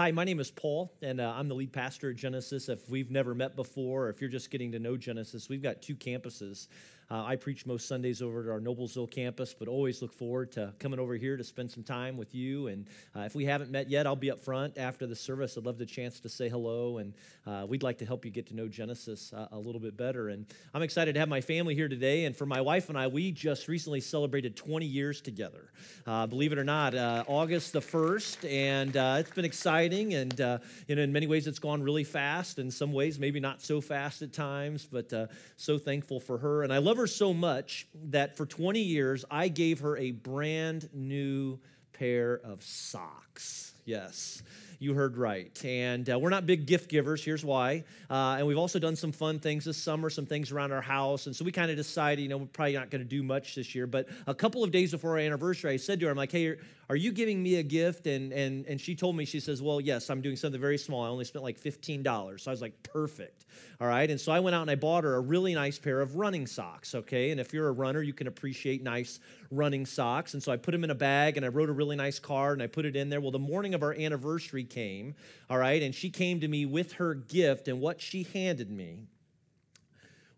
Hi, my name is Paul, and uh, I'm the lead pastor at Genesis. If we've never met before, or if you're just getting to know Genesis, we've got two campuses. Uh, I preach most Sundays over at our Noblesville campus, but always look forward to coming over here to spend some time with you. And uh, if we haven't met yet, I'll be up front after the service. I'd love the chance to say hello, and uh, we'd like to help you get to know Genesis uh, a little bit better. And I'm excited to have my family here today. And for my wife and I, we just recently celebrated 20 years together. Uh, believe it or not, uh, August the 1st, and it's been exciting. And you know, in many ways, it's gone really fast. In some ways, maybe not so fast at times, but so thankful for her. And I love so much that for 20 years, I gave her a brand new pair of socks. Yes you heard right. And uh, we're not big gift givers. Here's why. Uh, and we've also done some fun things this summer, some things around our house. And so we kind of decided, you know, we're probably not going to do much this year. But a couple of days before our anniversary, I said to her, I'm like, hey, are you giving me a gift? And, and, and she told me, she says, well, yes, I'm doing something very small. I only spent like $15. So I was like, perfect. All right. And so I went out and I bought her a really nice pair of running socks. Okay. And if you're a runner, you can appreciate nice running socks. And so I put them in a bag and I wrote a really nice card and I put it in there. Well, the morning of our anniversary came, all right, and she came to me with her gift, and what she handed me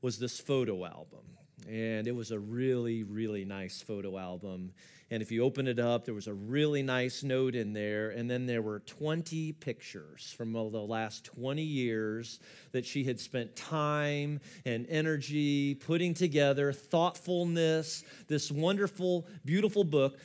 was this photo album. And it was a really, really nice photo album. And if you open it up, there was a really nice note in there. And then there were 20 pictures from the last 20 years that she had spent time and energy putting together, thoughtfulness, this wonderful, beautiful book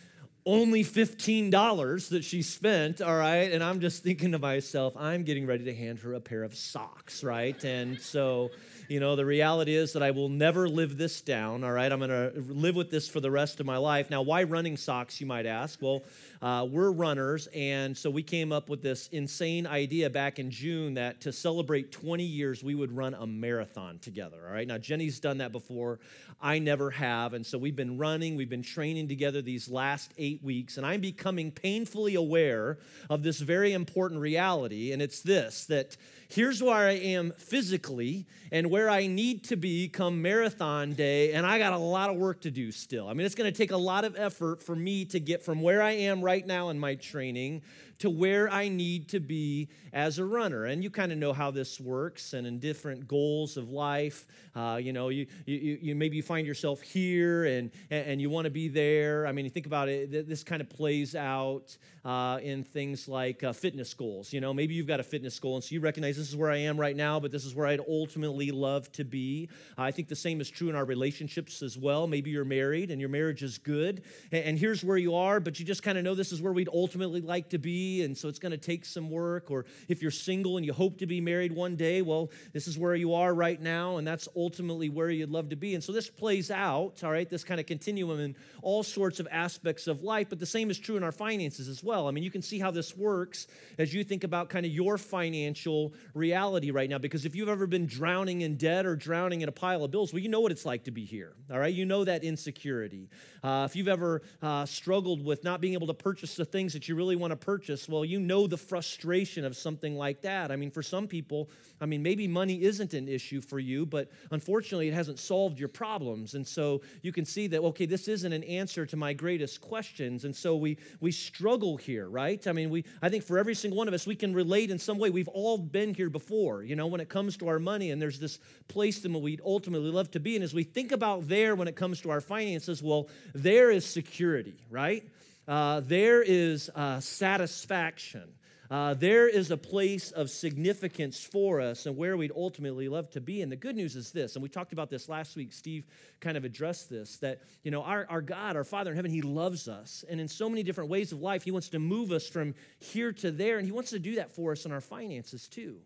only $15 that she spent, all right? And I'm just thinking to myself, I'm getting ready to hand her a pair of socks, right? And so you know, the reality is that I will never live this down, all right? I'm going to live with this for the rest of my life. Now, why running socks, you might ask? Well, uh, we're runners, and so we came up with this insane idea back in June that to celebrate 20 years, we would run a marathon together, all right? Now, Jenny's done that before. I never have. And so we've been running, we've been training together these last eight weeks, and I'm becoming painfully aware of this very important reality, and it's this that here's where I am physically and where I need to be come marathon day, and I got a lot of work to do still. I mean, it's going to take a lot of effort for me to get from where I am right now in my training to where I need to be as a runner. And you kind of know how this works and in different goals of life. Uh, you know, you, you, you maybe you find yourself here and, and you want to be there. I mean, you think about it, this kind of plays out uh, in things like uh, fitness goals. You know, maybe you've got a fitness goal and so you recognize this is where I am right now, but this is where I'd ultimately love to be. I think the same is true in our relationships as well. Maybe you're married and your marriage is good and, and here's where you are, but you just kind of know this is where we'd ultimately like to be and so it's going to take some work. Or if you're single and you hope to be married one day, well, this is where you are right now, and that's ultimately where you'd love to be. And so this plays out, all right, this kind of continuum in all sorts of aspects of life, but the same is true in our finances as well. I mean, you can see how this works as you think about kind of your financial reality right now, because if you've ever been drowning in debt or drowning in a pile of bills, well, you know what it's like to be here, all right? You know that insecurity. Uh, if you've ever uh, struggled with not being able to purchase the things that you really want to purchase, well, you know the frustration of something like that. I mean, for some people, I mean, maybe money isn't an issue for you, but unfortunately, it hasn't solved your problems. And so you can see that, okay, this isn't an answer to my greatest questions. And so we, we struggle here, right? I mean, we, I think for every single one of us, we can relate in some way. We've all been here before, you know, when it comes to our money, and there's this place that we'd ultimately love to be. And as we think about there when it comes to our finances, well, there is security, right? uh, there is uh, satisfaction. Uh, there is a place of significance for us and where we'd ultimately love to be. And the good news is this, and we talked about this last week. Steve kind of addressed this that, you know, our, our God, our Father in heaven, He loves us. And in so many different ways of life, He wants to move us from here to there. And He wants to do that for us in our finances too.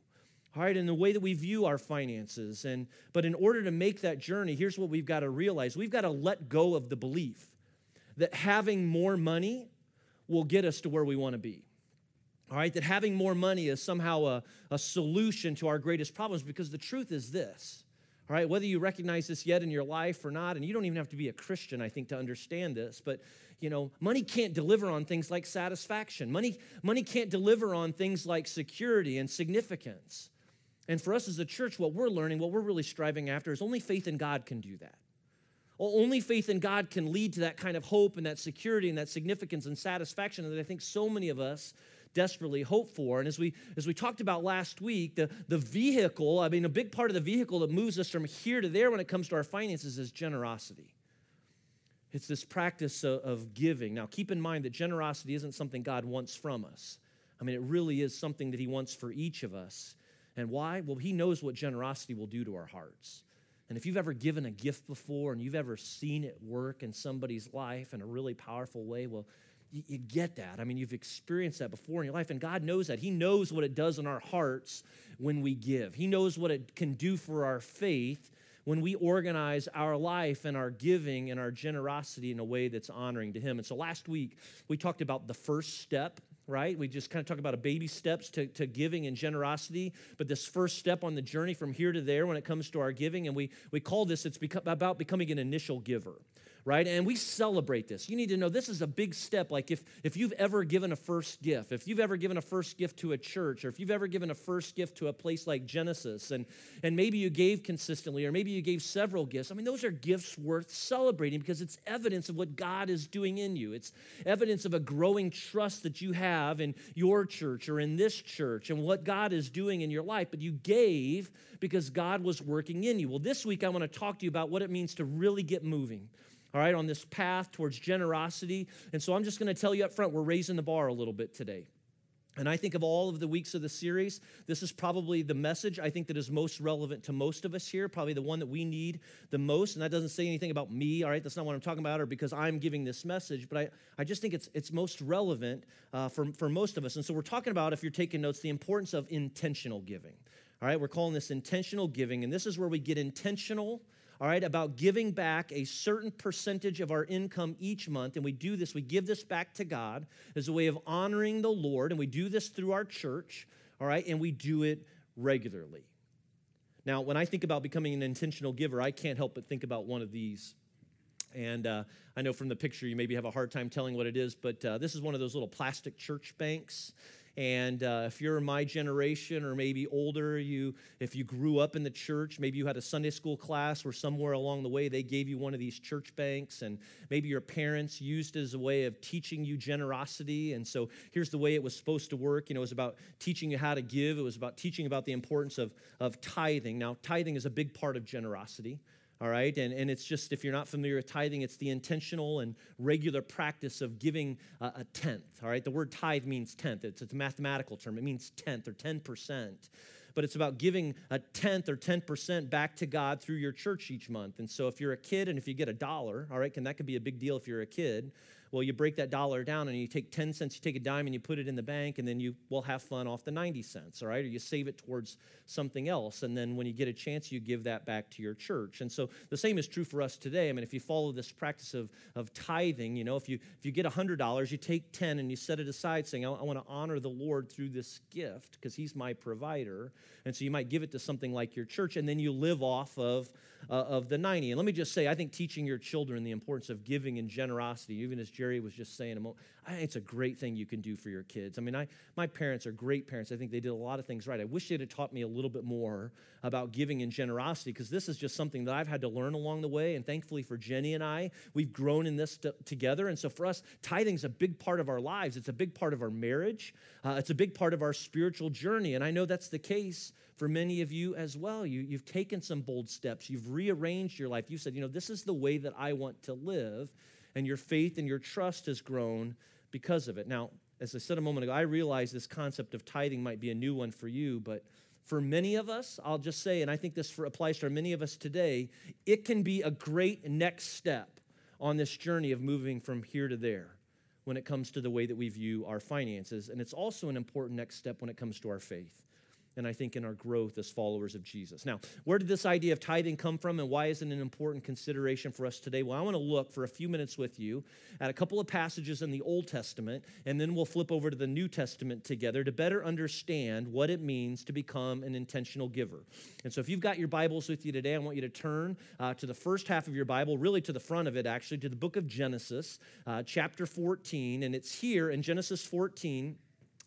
All right, in the way that we view our finances. And but in order to make that journey, here's what we've got to realize. We've got to let go of the belief that having more money will get us to where we want to be. All right, that having more money is somehow a, a solution to our greatest problems because the truth is this. All right, whether you recognize this yet in your life or not, and you don't even have to be a Christian, I think, to understand this, but you know, money can't deliver on things like satisfaction. Money, money can't deliver on things like security and significance. And for us as a church, what we're learning, what we're really striving after is only faith in God can do that. Only faith in God can lead to that kind of hope and that security and that significance and satisfaction that I think so many of us desperately hope for. And as we as we talked about last week, the, the vehicle, I mean, a big part of the vehicle that moves us from here to there when it comes to our finances is generosity. It's this practice of, of giving. Now, keep in mind that generosity isn't something God wants from us. I mean, it really is something that He wants for each of us. And why? Well, He knows what generosity will do to our hearts. And if you've ever given a gift before and you've ever seen it work in somebody's life in a really powerful way, well, you, you, get that. I mean, you've experienced that before in your life, and God knows that. He knows what it does in our hearts when we give, He knows what it can do for our faith when we organize our life and our giving and our generosity in a way that's honoring to Him. And so last week, we talked about the first step right? We just kind of talk about a baby steps to, to giving and generosity, but this first step on the journey from here to there when it comes to our giving, and we, we call this, it's about becoming an initial giver right? And we celebrate this. You need to know this is a big step. Like if, if you've ever given a first gift, if you've ever given a first gift to a church, or if you've ever given a first gift to a place like Genesis, and, and maybe you gave consistently, or maybe you gave several gifts, I mean, those are gifts worth celebrating because it's evidence of what God is doing in you. It's evidence of a growing trust that you have in your church or in this church and what God is doing in your life. But you gave because God was working in you. Well, this week I want to talk to you about what it means to really get moving all right, on this path towards generosity. And so I'm just going to tell you up front, we're raising the bar a little bit today. And I think of all of the weeks of the series, this is probably the message I think that is most relevant to most of us here, probably the one that we need the most. And that doesn't say anything about me, all right? That's not what I'm talking about, or because I'm giving this message, but I, I just think it's, it's most relevant uh, for, for most of us. And so we're talking about, if you're taking notes, the importance of intentional giving. All right, we're calling this intentional giving, and this is where we get intentional all right, about giving back a certain percentage of our income each month. And we do this, we give this back to God as a way of honoring the Lord. And we do this through our church, all right, and we do it regularly. Now, when I think about becoming an intentional giver, I can't help but think about one of these. And uh, I know from the picture you maybe have a hard time telling what it is, but uh, this is one of those little plastic church banks. And uh, if you're my generation or maybe older, you if you grew up in the church, maybe you had a Sunday school class or somewhere along the way they gave you one of these church banks, and maybe your parents used as a way of teaching you generosity. And so here's the way it was supposed to work. You know, it was about teaching you how to give. It was about teaching about the importance of, of tithing. Now, tithing is a big part of generosity all right? And, and it's just, if you're not familiar with tithing, it's the intentional and regular practice of giving a, a tenth, all right? The word tithe means tenth, it's, it's a mathematical term, it means tenth or 10%. But it's about giving a tenth or 10% back to God through your church each month. And so if you're a kid and if you get a dollar, all right, and that could be a big deal if you're a kid, well, you break that dollar down and you take 10 cents, you take a dime and you put it in the bank, and then you will have fun off the 90 cents, all right? Or you save it towards something else. And then when you get a chance, you give that back to your church. And so the same is true for us today. I mean, if you follow this practice of, of tithing, you know, if you if you get $100, you take 10 and you set it aside saying, I, I want to honor the Lord through this gift because he's my provider. And so you might give it to something like your church, and then you live off of, uh, of the 90. And let me just say, I think teaching your children the importance of giving and generosity, even as Jerry was just saying a moment, it's a great thing you can do for your kids. I mean, I, my parents are great parents. I think they did a lot of things right. I wish they'd have taught me a little bit more about giving and generosity because this is just something that I've had to learn along the way. And thankfully for Jenny and I, we've grown in this t- together. And so for us, tithing is a big part of our lives. It's a big part of our marriage. Uh, it's a big part of our spiritual journey. And I know that's the case for many of you as well. You, you've taken some bold steps. You've rearranged your life. You said, you know, this is the way that I want to live and your faith and your trust has grown because of it. Now, as I said a moment ago, I realize this concept of tithing might be a new one for you, but for many of us, I'll just say, and I think this applies to many of us today, it can be a great next step on this journey of moving from here to there when it comes to the way that we view our finances. And it's also an important next step when it comes to our faith and I think in our growth as followers of Jesus. Now, where did this idea of tithing come from and why is it an important consideration for us today? Well, I want to look for a few minutes with you at a couple of passages in the Old Testament, and then we'll flip over to the New Testament together to better understand what it means to become an intentional giver. And so, if you've got your Bibles with you today, I want you to turn uh, to the first half of your Bible, really to the front of it, actually, to the book of Genesis, uh, chapter 14. And it's here in Genesis 14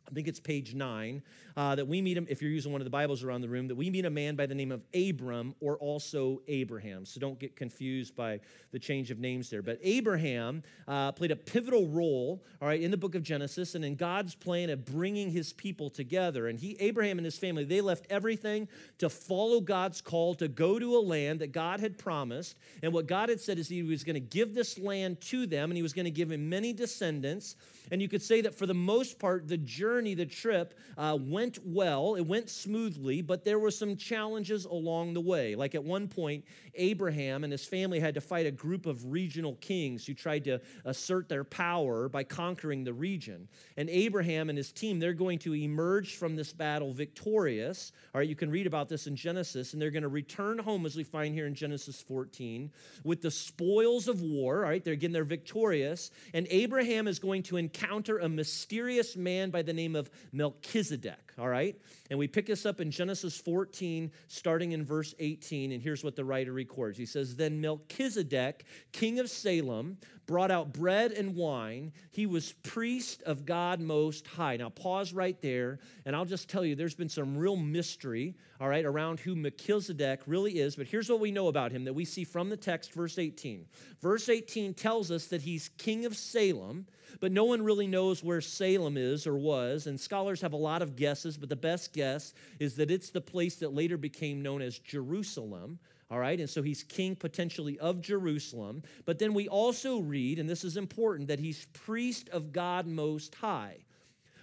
I think it's page nine, uh, that we meet him, if you're using one of the Bibles around the room, that we meet a man by the name of Abram or also Abraham. So don't get confused by the change of names there. But Abraham uh, played a pivotal role, all right, in the book of Genesis and in God's plan of bringing his people together. And he, Abraham and his family, they left everything to follow God's call to go to a land that God had promised. And what God had said is he was going to give this land to them and he was going to give him many descendants. And you could say that for the most part, the journey, the trip uh, went well, it went smoothly, but there were some challenges along the way. Like at one point, Abraham and his family had to fight a group of regional kings who tried to assert their power by conquering the region. And Abraham and his team, they're going to emerge from this battle victorious. All right, you can read about this in Genesis, and they're going to return home, as we find here in Genesis 14, with the spoils of war. All right, they're again, they're victorious. And Abraham is going to encounter a mysterious man by the name of Melchizedek. All right, and we pick this up in Genesis 14, starting in verse 18. And here's what the writer records He says, Then Melchizedek, king of Salem, brought out bread and wine. He was priest of God Most High. Now, pause right there, and I'll just tell you there's been some real mystery, all right, around who Melchizedek really is. But here's what we know about him that we see from the text, verse 18. Verse 18 tells us that he's king of Salem, but no one really knows where Salem is or was. And scholars have a lot of guesses, but the best guess is that it's the place that later became known as Jerusalem all right, and so he's king potentially of Jerusalem. But then we also read, and this is important, that he's priest of God Most High.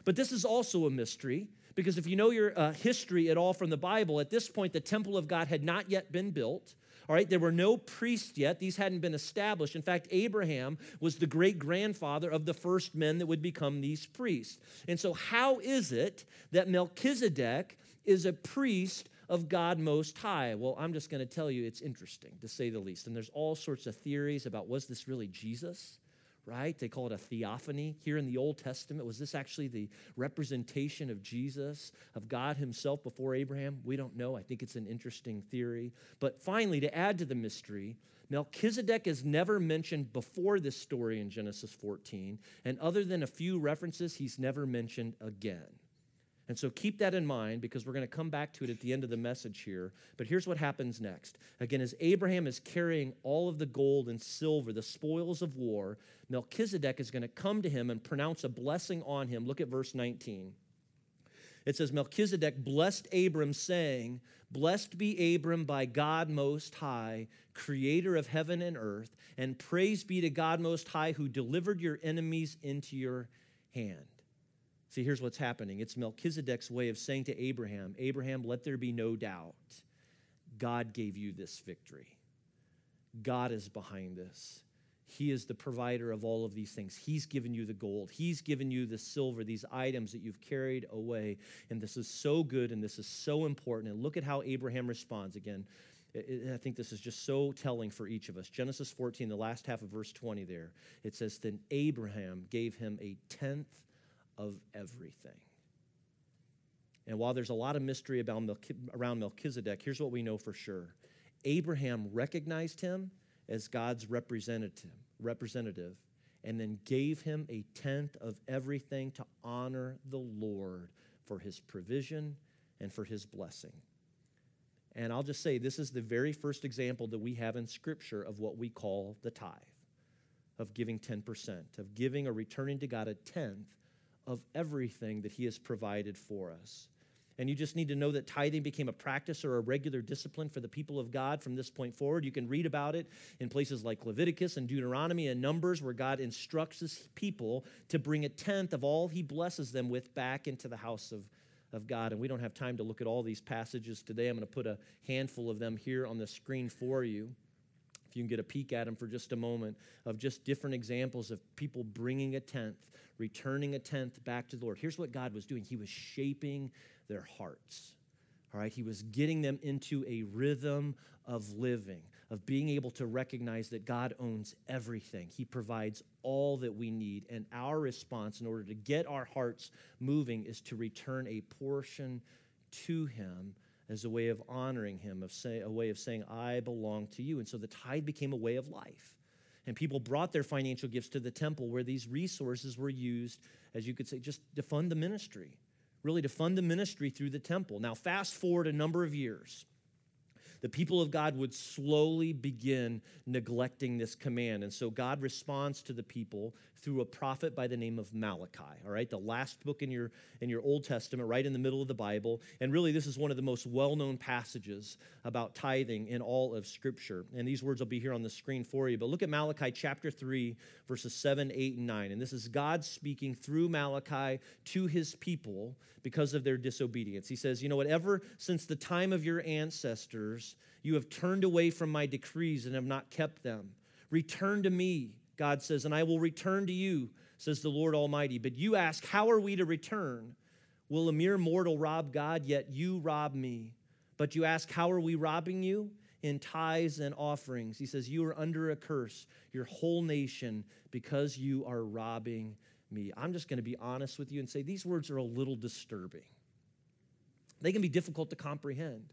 But this is also a mystery because if you know your uh, history at all from the Bible, at this point, the temple of God had not yet been built. All right, there were no priests yet. These hadn't been established. In fact, Abraham was the great grandfather of the first men that would become these priests. And so, how is it that Melchizedek is a priest of God Most High? Well, I'm just going to tell you it's interesting to say the least. And there's all sorts of theories about was this really Jesus? Right? They call it a theophany. Here in the Old Testament, was this actually the representation of Jesus, of God Himself before Abraham? We don't know. I think it's an interesting theory. But finally, to add to the mystery, Melchizedek is never mentioned before this story in Genesis 14. And other than a few references, he's never mentioned again. And so keep that in mind because we're going to come back to it at the end of the message here. But here's what happens next. Again, as Abraham is carrying all of the gold and silver, the spoils of war, Melchizedek is going to come to him and pronounce a blessing on him. Look at verse 19. It says, Melchizedek blessed Abram, saying, Blessed be Abram by God Most High, creator of heaven and earth, and praise be to God Most High, who delivered your enemies into your hand. See, here's what's happening it's Melchizedek's way of saying to Abraham, Abraham, let there be no doubt. God gave you this victory. God is behind this. He is the provider of all of these things. He's given you the gold. He's given you the silver, these items that you've carried away. And this is so good and this is so important. And look at how Abraham responds again. I think this is just so telling for each of us. Genesis 14, the last half of verse 20 there, it says, Then Abraham gave him a tenth of everything. And while there's a lot of mystery about around Melchizedek, here's what we know for sure Abraham recognized him as God's representative, representative and then gave him a tenth of everything to honor the Lord for his provision and for his blessing. And I'll just say this is the very first example that we have in Scripture of what we call the tithe, of giving 10%, of giving or returning to God a tenth of everything that He has provided for us. And you just need to know that tithing became a practice or a regular discipline for the people of God from this point forward. You can read about it in places like Leviticus and Deuteronomy and Numbers, where God instructs his people to bring a tenth of all he blesses them with back into the house of, of God. And we don't have time to look at all these passages today. I'm going to put a handful of them here on the screen for you if you can get a peek at them for just a moment, of just different examples of people bringing a tenth, returning a tenth back to the Lord. Here's what God was doing He was shaping their hearts. All right, He was getting them into a rhythm of living, of being able to recognize that God owns everything. He provides all that we need. And our response, in order to get our hearts moving, is to return a portion to Him as a way of honoring him, of say, a way of saying, I belong to you. And so the tithe became a way of life. And people brought their financial gifts to the temple where these resources were used, as you could say, just to fund the ministry, really to fund the ministry through the temple. Now, fast forward a number of years the people of God would slowly begin neglecting this command. And so God responds to the people through a prophet by the name of Malachi, all right? The last book in your in your Old Testament, right in the middle of the Bible. And really this is one of the most well-known passages about tithing in all of scripture. And these words will be here on the screen for you. But look at Malachi chapter 3 verses 7, 8 and 9. And this is God speaking through Malachi to his people because of their disobedience. He says, "You know whatever since the time of your ancestors you have turned away from my decrees and have not kept them. Return to me." God says, and I will return to you, says the Lord Almighty. But you ask, How are we to return? Will a mere mortal rob God? Yet you rob me. But you ask, How are we robbing you? In tithes and offerings. He says, You are under a curse, your whole nation, because you are robbing me. I'm just going to be honest with you and say these words are a little disturbing. They can be difficult to comprehend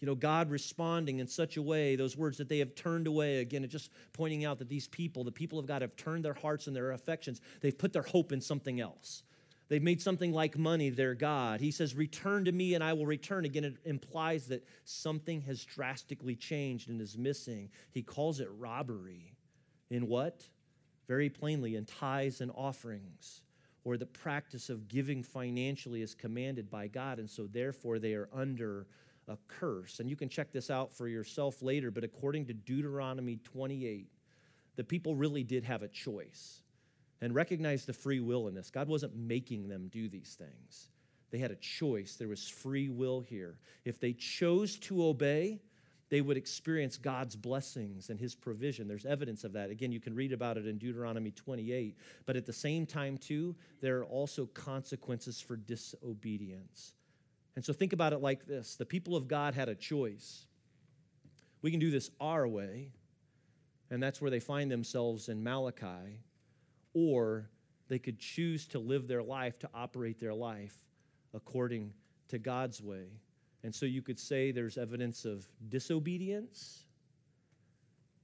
you know, God responding in such a way, those words that they have turned away. Again, it's just pointing out that these people, the people of God, have turned their hearts and their affections. They've put their hope in something else. They've made something like money their God. He says, Return to me and I will return. Again, it implies that something has drastically changed and is missing. He calls it robbery. In what? Very plainly, in tithes and offerings, or the practice of giving financially is commanded by God. And so, therefore, they are under a curse. And you can check this out for yourself later, but according to Deuteronomy 28, the people really did have a choice. And recognize the free will in this. God wasn't making them do these things. They had a choice. There was free will here. If they chose to obey, they would experience God's blessings and his provision. There's evidence of that. Again, you can read about it in Deuteronomy 28. But at the same time, too, there are also consequences for disobedience. And so think about it like this the people of God had a choice. We can do this our way, and that's where they find themselves in Malachi, or they could choose to live their life, to operate their life according to God's way. And so you could say there's evidence of disobedience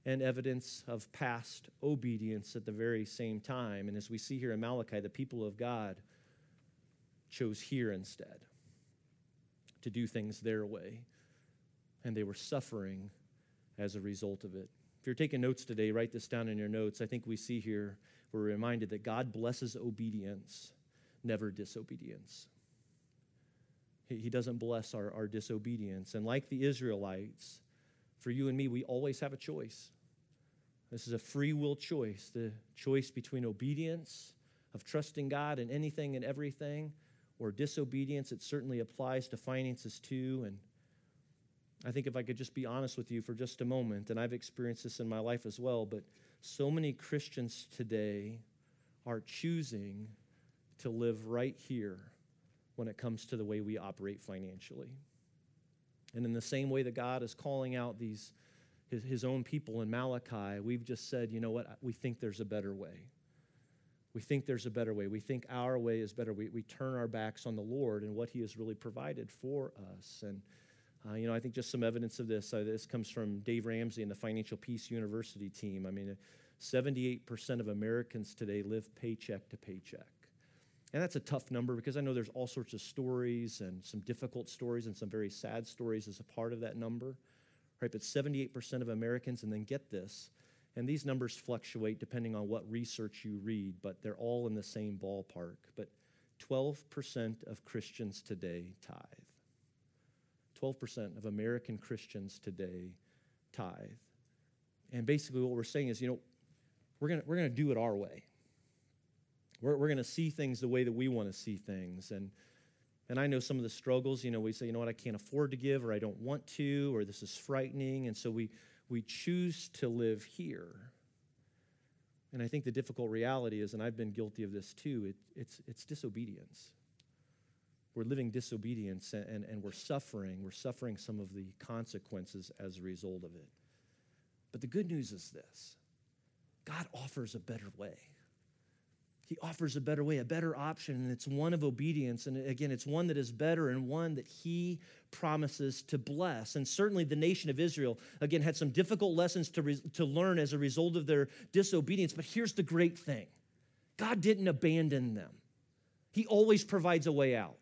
and evidence of past obedience at the very same time. And as we see here in Malachi, the people of God chose here instead to do things their way, and they were suffering as a result of it. If you're taking notes today, write this down in your notes. I think we see here, we're reminded that God blesses obedience, never disobedience. He doesn't bless our, our disobedience. And like the Israelites, for you and me, we always have a choice. This is a free will choice the choice between obedience, of trusting God in anything and everything, or disobedience. It certainly applies to finances too. And I think if I could just be honest with you for just a moment, and I've experienced this in my life as well, but so many Christians today are choosing to live right here when it comes to the way we operate financially. And in the same way that God is calling out these his, his own people in Malachi, we've just said, you know what, we think there's a better way. We think there's a better way. We think our way is better. We, we turn our backs on the Lord and what He has really provided for us. And, uh, you know, I think just some evidence of this. Uh, this comes from Dave Ramsey and the Financial Peace University team. I mean, 78% of Americans today live paycheck to paycheck. And that's a tough number because I know there's all sorts of stories and some difficult stories and some very sad stories as a part of that number. Right, but 78% of Americans, and then get this, and these numbers fluctuate depending on what research you read, but they're all in the same ballpark. But 12% of Christians today tithe. 12% of American Christians today tithe. And basically, what we're saying is, you know, we're going we're gonna do it our way. We're, we're going to see things the way that we want to see things. And, and I know some of the struggles, you know, we say, you know what, I can't afford to give, or I don't want to, or this is frightening. And so we, we choose to live here. And I think the difficult reality is, and I've been guilty of this too, it, it's, it's disobedience. We're living disobedience and, and, and we're suffering. We're suffering some of the consequences as a result of it. But the good news is this God offers a better way. He offers a better way, a better option, and it's one of obedience. And again, it's one that is better and one that He promises to bless. And certainly the nation of Israel, again, had some difficult lessons to, re- to learn as a result of their disobedience. But here's the great thing God didn't abandon them, He always provides a way out.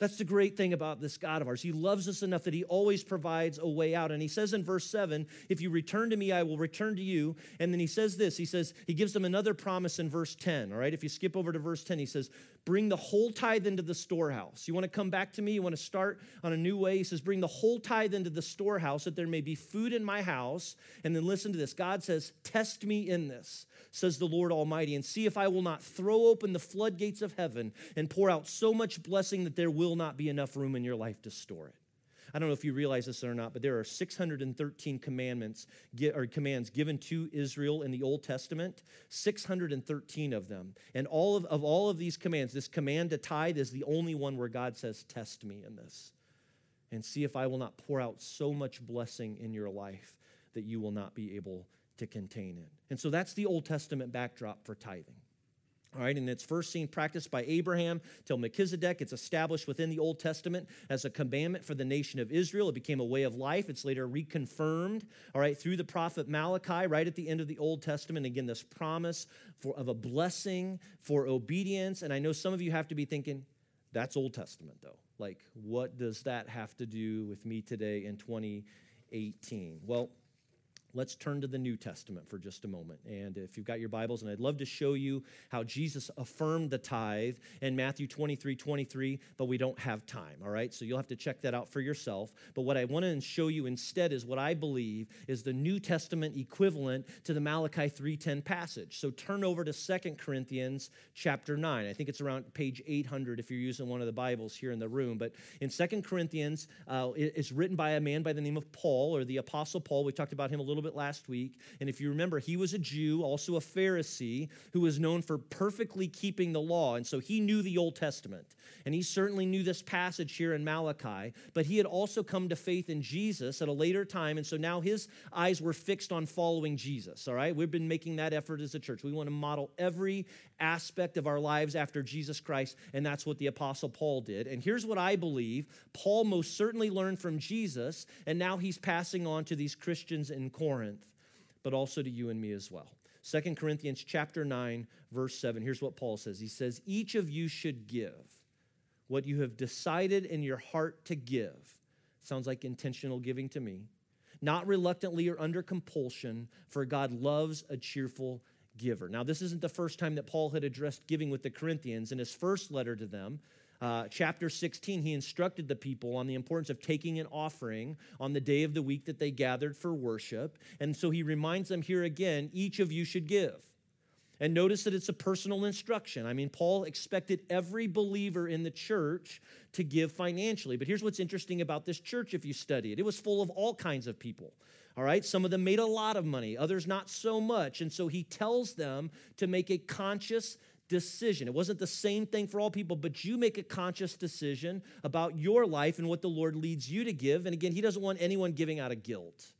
That's the great thing about this God of ours. He loves us enough that He always provides a way out. And He says in verse 7 If you return to me, I will return to you. And then He says this He says, He gives them another promise in verse 10. All right, if you skip over to verse 10, He says, Bring the whole tithe into the storehouse. You want to come back to me? You want to start on a new way? He says, Bring the whole tithe into the storehouse that there may be food in my house. And then listen to this God says, Test me in this says the Lord Almighty, and see if I will not throw open the floodgates of heaven and pour out so much blessing that there will not be enough room in your life to store it. I don't know if you realize this or not, but there are 613 commandments or commands given to Israel in the Old Testament, 613 of them. And all of, of all of these commands, this command to tithe is the only one where God says, Test me in this and see if I will not pour out so much blessing in your life that you will not be able to contain it. And so that's the Old Testament backdrop for tithing. All right, and it's first seen practiced by Abraham till Melchizedek. It's established within the Old Testament as a commandment for the nation of Israel. It became a way of life. It's later reconfirmed, all right, through the prophet Malachi, right at the end of the Old Testament. Again, this promise for, of a blessing for obedience. And I know some of you have to be thinking, that's Old Testament, though. Like, what does that have to do with me today in 2018? Well, Let's turn to the New Testament for just a moment. And if you've got your Bibles, and I'd love to show you how Jesus affirmed the tithe in Matthew 23 23, but we don't have time, all right? So you'll have to check that out for yourself. But what I want to show you instead is what I believe is the New Testament equivalent to the Malachi 3:10 passage. So turn over to Second Corinthians chapter 9. I think it's around page 800 if you're using one of the Bibles here in the room. But in Second Corinthians, uh, it's written by a man by the name of Paul or the Apostle Paul. We talked about him a little little bit last week. And if you remember, he was a Jew, also a Pharisee, who was known for perfectly keeping the law. And so he knew the Old Testament. And he certainly knew this passage here in Malachi. But he had also come to faith in Jesus at a later time. And so now his eyes were fixed on following Jesus. All right? We've been making that effort as a church. We want to model every aspect of our lives after Jesus Christ. And that's what the Apostle Paul did. And here's what I believe Paul most certainly learned from Jesus. And now he's passing on to these Christians in Corinth. Corinth, but also to you and me as well. 2 Corinthians chapter 9 verse 7. Here's what Paul says. He says, "Each of you should give what you have decided in your heart to give." Sounds like intentional giving to me. Not reluctantly or under compulsion, for God loves a cheerful giver. Now, this isn't the first time that Paul had addressed giving with the Corinthians. In his first letter to them, uh, chapter 16, he instructed the people on the importance of taking an offering on the day of the week that they gathered for worship. And so he reminds them here again each of you should give. And notice that it's a personal instruction. I mean, Paul expected every believer in the church to give financially. But here's what's interesting about this church if you study it it was full of all kinds of people. All right, some of them made a lot of money, others not so much. And so he tells them to make a conscious decision. It wasn't the same thing for all people, but you make a conscious decision about your life and what the Lord leads you to give. And again, He doesn't want anyone giving out of guilt.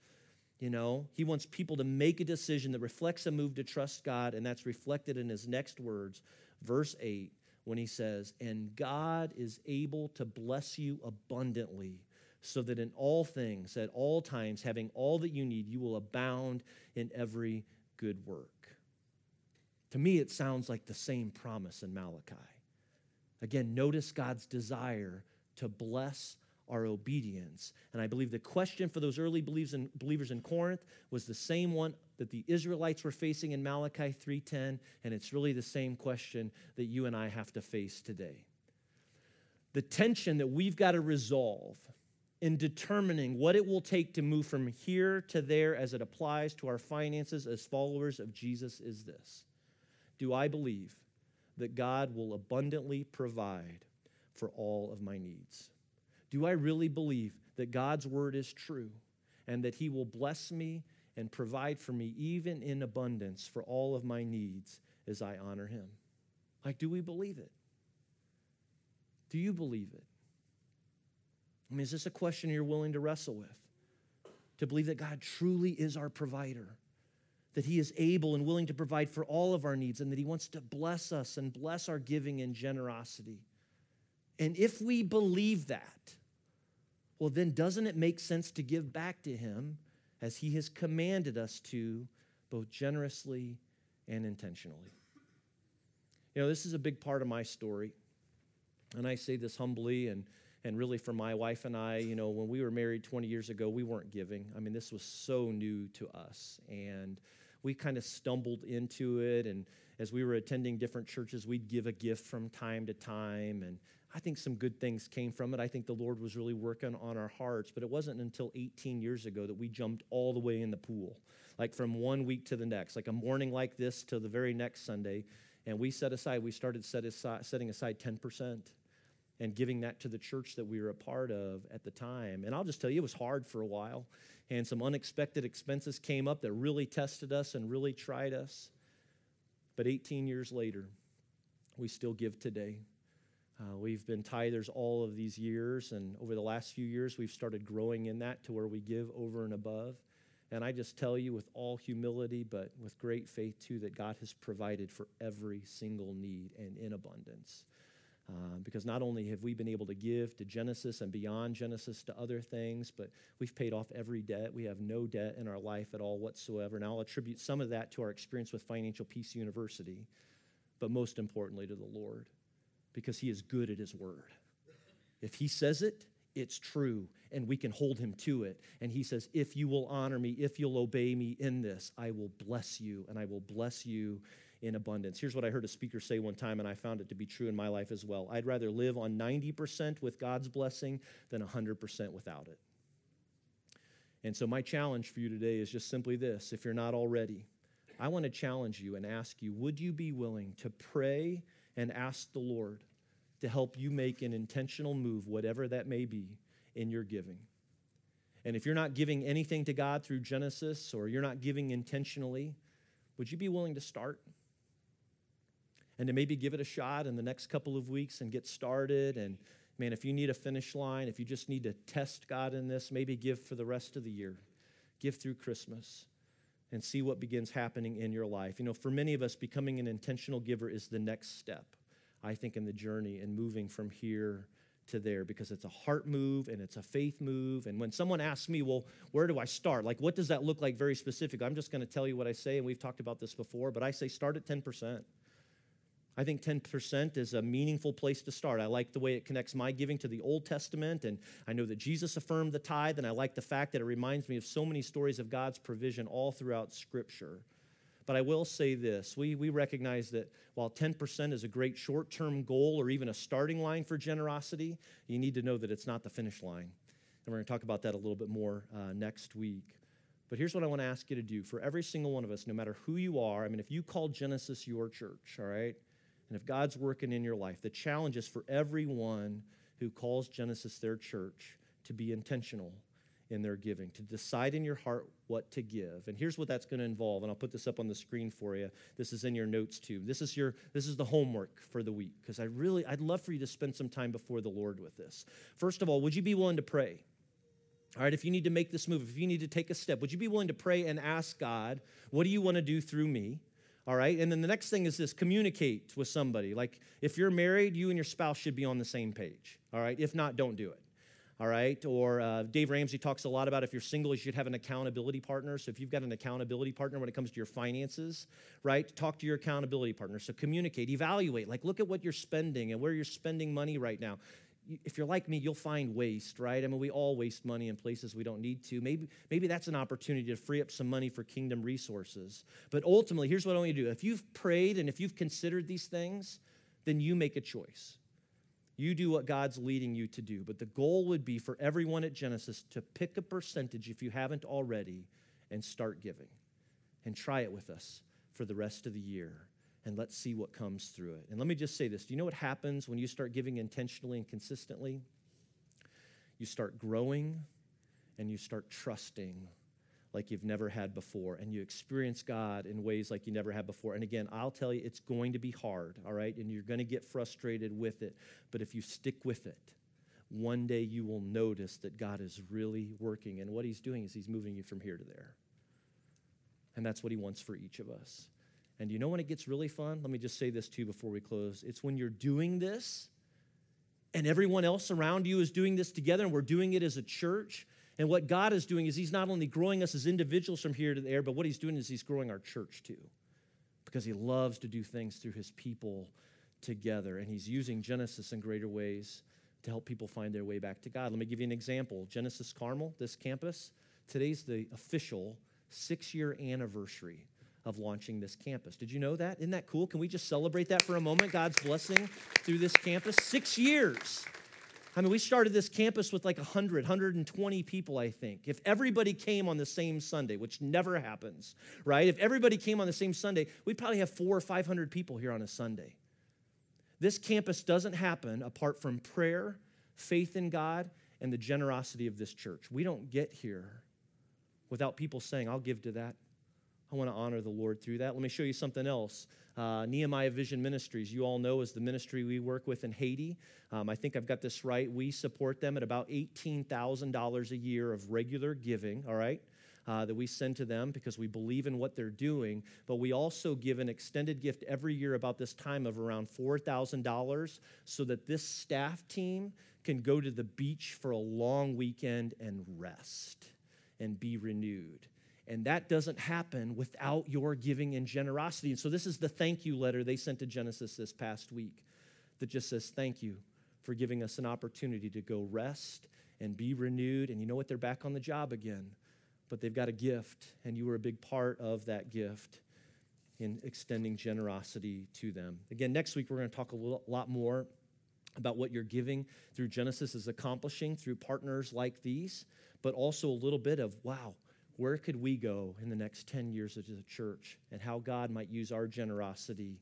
You know, He wants people to make a decision that reflects a move to trust God, and that's reflected in His next words, verse 8, when He says, And God is able to bless you abundantly so that in all things, at all times, having all that you need, you will abound in every good work. To me, it sounds like the same promise in Malachi. Again, notice God's desire to bless our obedience. And I believe the question for those early believers in Corinth was the same one that the Israelites were facing in Malachi 3:10, and it's really the same question that you and I have to face today. The tension that we've got to resolve in determining what it will take to move from here to there as it applies to our finances as followers of Jesus is this do I believe that God will abundantly provide for all of my needs? Do I really believe that God's word is true and that He will bless me and provide for me, even in abundance, for all of my needs as I honor Him? Like, do we believe it? Do you believe it? I mean, is this a question you're willing to wrestle with? To believe that God truly is our provider? That He is able and willing to provide for all of our needs and that He wants to bless us and bless our giving and generosity. And if we believe that, well, then doesn't it make sense to give back to Him as He has commanded us to, both generously and intentionally? You know, this is a big part of my story. And I say this humbly and, and really for my wife and I, you know, when we were married 20 years ago, we weren't giving. I mean, this was so new to us. And we kind of stumbled into it. And as we were attending different churches, we'd give a gift from time to time. And I think some good things came from it. I think the Lord was really working on our hearts. But it wasn't until 18 years ago that we jumped all the way in the pool, like from one week to the next, like a morning like this to the very next Sunday. And we set aside, we started set aside, setting aside 10% and giving that to the church that we were a part of at the time. And I'll just tell you, it was hard for a while. And some unexpected expenses came up that really tested us and really tried us. But 18 years later, we still give today. Uh, we've been tithers all of these years, and over the last few years, we've started growing in that to where we give over and above. And I just tell you with all humility, but with great faith too, that God has provided for every single need and in abundance. Uh, because not only have we been able to give to Genesis and beyond Genesis to other things, but we've paid off every debt. We have no debt in our life at all whatsoever. And I'll attribute some of that to our experience with Financial Peace University, but most importantly to the Lord, because He is good at His word. If He says it, it's true, and we can hold Him to it. And He says, If you will honor me, if you'll obey me in this, I will bless you, and I will bless you in abundance. Here's what I heard a speaker say one time, and I found it to be true in my life as well. I'd rather live on 90% with God's blessing than 100% without it. And so, my challenge for you today is just simply this if you're not already, I want to challenge you and ask you would you be willing to pray and ask the Lord to help you make an intentional move, whatever that may be, in your giving? And if you're not giving anything to God through Genesis or you're not giving intentionally, would you be willing to start? And to maybe give it a shot in the next couple of weeks and get started. And man, if you need a finish line, if you just need to test God in this, maybe give for the rest of the year, give through Christmas. And see what begins happening in your life. You know, for many of us, becoming an intentional giver is the next step, I think, in the journey and moving from here to there because it's a heart move and it's a faith move. And when someone asks me, well, where do I start? Like, what does that look like very specific? I'm just going to tell you what I say, and we've talked about this before, but I say start at 10%. I think 10% is a meaningful place to start. I like the way it connects my giving to the Old Testament, and I know that Jesus affirmed the tithe, and I like the fact that it reminds me of so many stories of God's provision all throughout Scripture. But I will say this we, we recognize that while 10% is a great short term goal or even a starting line for generosity, you need to know that it's not the finish line. And we're going to talk about that a little bit more uh, next week. But here's what I want to ask you to do for every single one of us, no matter who you are. I mean, if you call Genesis your church, all right? And if God's working in your life, the challenge is for everyone who calls Genesis their church to be intentional in their giving, to decide in your heart what to give. And here's what that's going to involve, and I'll put this up on the screen for you. This is in your notes too. This is your this is the homework for the week because I really I'd love for you to spend some time before the Lord with this. First of all, would you be willing to pray? All right, if you need to make this move, if you need to take a step, would you be willing to pray and ask God, what do you want to do through me? All right. And then the next thing is this communicate with somebody. Like if you're married, you and your spouse should be on the same page. All right. If not, don't do it. All right. Or uh, Dave Ramsey talks a lot about if you're single, you should have an accountability partner. So if you've got an accountability partner when it comes to your finances, right, talk to your accountability partner. So communicate, evaluate. Like look at what you're spending and where you're spending money right now if you're like me, you'll find waste, right? I mean, we all waste money in places we don't need to. Maybe, maybe that's an opportunity to free up some money for kingdom resources. But ultimately, here's what I want you to do. If you've prayed and if you've considered these things, then you make a choice. You do what God's leading you to do. But the goal would be for everyone at Genesis to pick a percentage, if you haven't already, and start giving. And try it with us for the rest of the year and let's see what comes through it. And let me just say this do you know what happens when you start giving intentionally and consistently? You start growing and you start trusting like you've never had before, and you experience God in ways like you never had before. And again, I'll tell you, it's going to be hard, all right? And you're going to get frustrated with it. But if you stick with it, one day you will notice that God is really working. And what He's doing is He's moving you from here to there. And that's what He wants for each of us. And you know when it gets really fun? Let me just say this too before we close. It's when you're doing this and everyone else around you is doing this together and we're doing it as a church. And what God is doing is He's not only growing us as individuals from here to there, but what He's doing is He's growing our church too. Because He loves to do things through His people together. And He's using Genesis in greater ways to help people find their way back to God. Let me give you an example Genesis Carmel, this campus, today's the official six year anniversary of launching this campus. Did you know that? Isn't that cool? Can we just celebrate that for a moment? God's blessing through this campus. Six years. I mean, we started this campus with like 100, 120 people, I think. If everybody came on the same Sunday, which never happens, right? If everybody came on the same Sunday, we'd probably have four or 500 people here on a Sunday. This campus doesn't happen apart from prayer, faith in God, and the generosity of this church. We don't get here without people saying, I'll give to that. I want to honor the Lord through that. Let me show you something else. Uh, Nehemiah Vision Ministries, you all know, is the ministry we work with in Haiti. Um, I think I've got this right. We support them at about $18,000 a year of regular giving, all right? Uh, that we send to them because we believe in what they're doing. But we also give an extended gift every year about this time of around $4,000 so that this staff team can go to the beach for a long weekend and rest and be renewed. And that doesn't happen without your giving and generosity. And so, this is the thank you letter they sent to Genesis this past week that just says, Thank you for giving us an opportunity to go rest and be renewed. And you know what? They're back on the job again, but they've got a gift, and you were a big part of that gift in extending generosity to them. Again, next week, we're going to talk a lot more about what your giving through Genesis is accomplishing through partners like these, but also a little bit of, wow where could we go in the next 10 years as a church and how God might use our generosity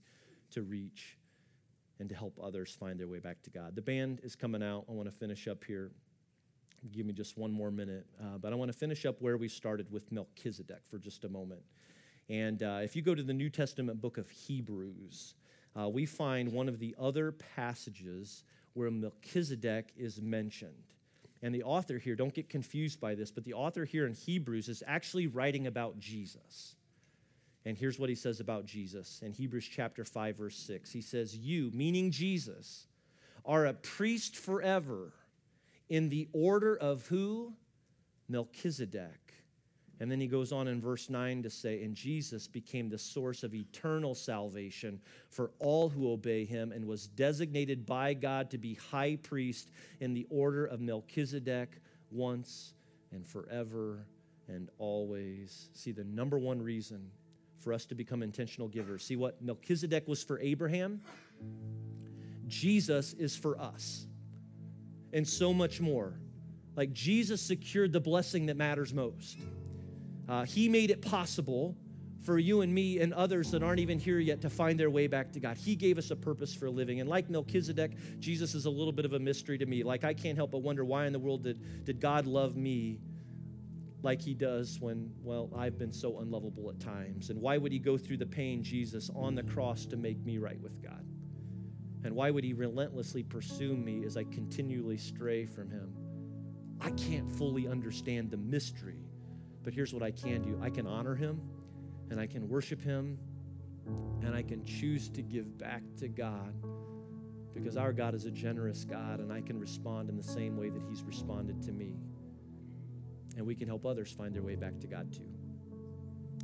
to reach and to help others find their way back to God. The band is coming out. I want to finish up here. Give me just one more minute. Uh, but I want to finish up where we started with Melchizedek for just a moment. And uh, if you go to the New Testament book of Hebrews, uh, we find one of the other passages where Melchizedek is mentioned. And the author here, don't get confused by this, but the author here in Hebrews is actually writing about Jesus. And here's what he says about Jesus in Hebrews chapter 5 verse 6. He says, "You, meaning Jesus, are a priest forever in the order of who? Melchizedek." And then he goes on in verse 9 to say, And Jesus became the source of eternal salvation for all who obey him and was designated by God to be high priest in the order of Melchizedek once and forever and always. See, the number one reason for us to become intentional givers. See what Melchizedek was for Abraham? Jesus is for us. And so much more. Like Jesus secured the blessing that matters most. Uh, he made it possible for you and me and others that aren't even here yet to find their way back to God. He gave us a purpose for living. And like Melchizedek, Jesus is a little bit of a mystery to me. Like I can't help but wonder why in the world did, did God love me like he does when, well, I've been so unlovable at times? And why would he go through the pain, Jesus, on the cross to make me right with God? And why would he relentlessly pursue me as I continually stray from him? I can't fully understand the mystery but here's what I can do I can honor him and I can worship him and I can choose to give back to God because our God is a generous God and I can respond in the same way that he's responded to me. And we can help others find their way back to God too.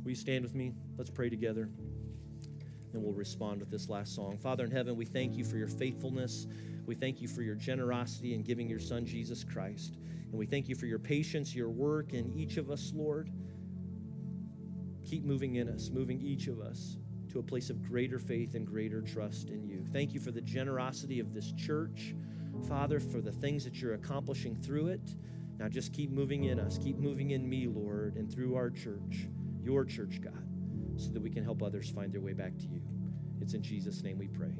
Will you stand with me? Let's pray together. And we'll respond with this last song. Father in heaven, we thank you for your faithfulness. We thank you for your generosity in giving your son, Jesus Christ. And we thank you for your patience, your work in each of us, Lord. Keep moving in us, moving each of us to a place of greater faith and greater trust in you. Thank you for the generosity of this church, Father, for the things that you're accomplishing through it. Now just keep moving in us, keep moving in me, Lord, and through our church, your church, God, so that we can help others find their way back to you. It's in Jesus' name we pray.